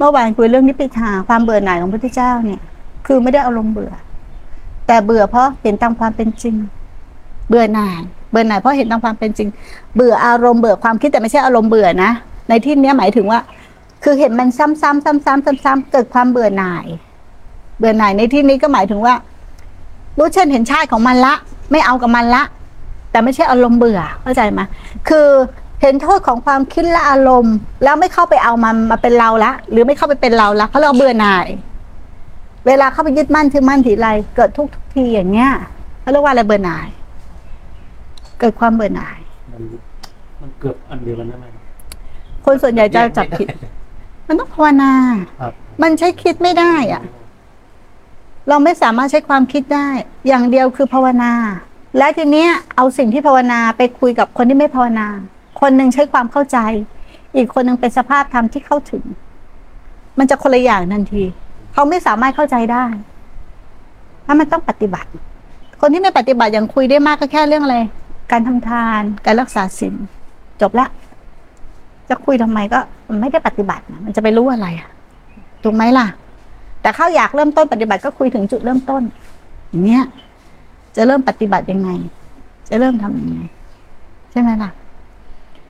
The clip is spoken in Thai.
เมื่อวานคุยเรื่องนิพพิทาความเบื่อหน่ายของพระพุทธเจ้าเนี่ย คือไม่ได้อารมณ์เบื่อ แต่เบื่อเพราะเห็นตามความเป็นจริง เบื่อหน่าย เบื่อหน่ายเพราะเห็นตามความเป็นจริง เบื่ออารมณ์เบื่อความคิดแต่ไม่ใช่อารมณ์เบื่อนะในที่เนี้ยหมายถึงว่า คือเห็นมันซ้ำๆซ้ำๆซ้ำๆเกิดความเบื่อหน่าย เบื่อหน่ายในที่นี้ก็หมายถึงว่ารู้เช่นเห็นชาติของมันละ ไม่เอากับมันละ แต่ไม่ใช่อารมณ์เบื่อเข้าใจไหมคือ เห็นโทษของความคิดและอารมณ์ แล้วไม่เข้าไปเอามันมาเป็นเราละ หรือไม่เข้าไปเป็นเราละเพราะเราเบื่อหน่าย เวลาเข้าไปยึดมั่นถือมั่นถืออะไรเกิดทุกทุกทีอย่างเงี้ยเขาเรียกว่าอะไรเบื่อหน่าย เกิดความเบื่อหน่าย มันมันเกือบอันเดียวกันได้ไหมคนส่วนใหญ่จะจับผิด มันต้องภาวนาครับมันใช้คิดไม่ได้อะเราไม่สามารถใช้ความคิดได้ อย่างเดียวคือภาวนา และทีเนี้ยเอาสิ่งที่ภาวนาไปคุยกับคนที่ไม่ภาวนา คนหนึ่งใช้ความเข้าใจ อีกคนหนึ่งเป็นสภาพธรรมที่เข้าถึง มันจะคนละอย่างทันที เขาไม่สามารถเข้าใจได้ถ้ามันต้องปฏิบัติ คนที่ไม่ปฏิบัติอย่างคุยได้มากก็แค่เรื่องอะไร การทำทาน การรักษาศีลจบละ จะคุยทำไมก็มันไม่ได้ปฏิบัติ มันจะไปรู้อะไรอะถูกไหมล่ะ แต่เขาอยากเริ่มต้นปฏิบัติก็คุยถึงจุดเริ่มต้นอย่างเนี้ยจะเริ่มปฏิบัติยังไง จะเริ่มทำยังไง ใช่ไหมล่ะ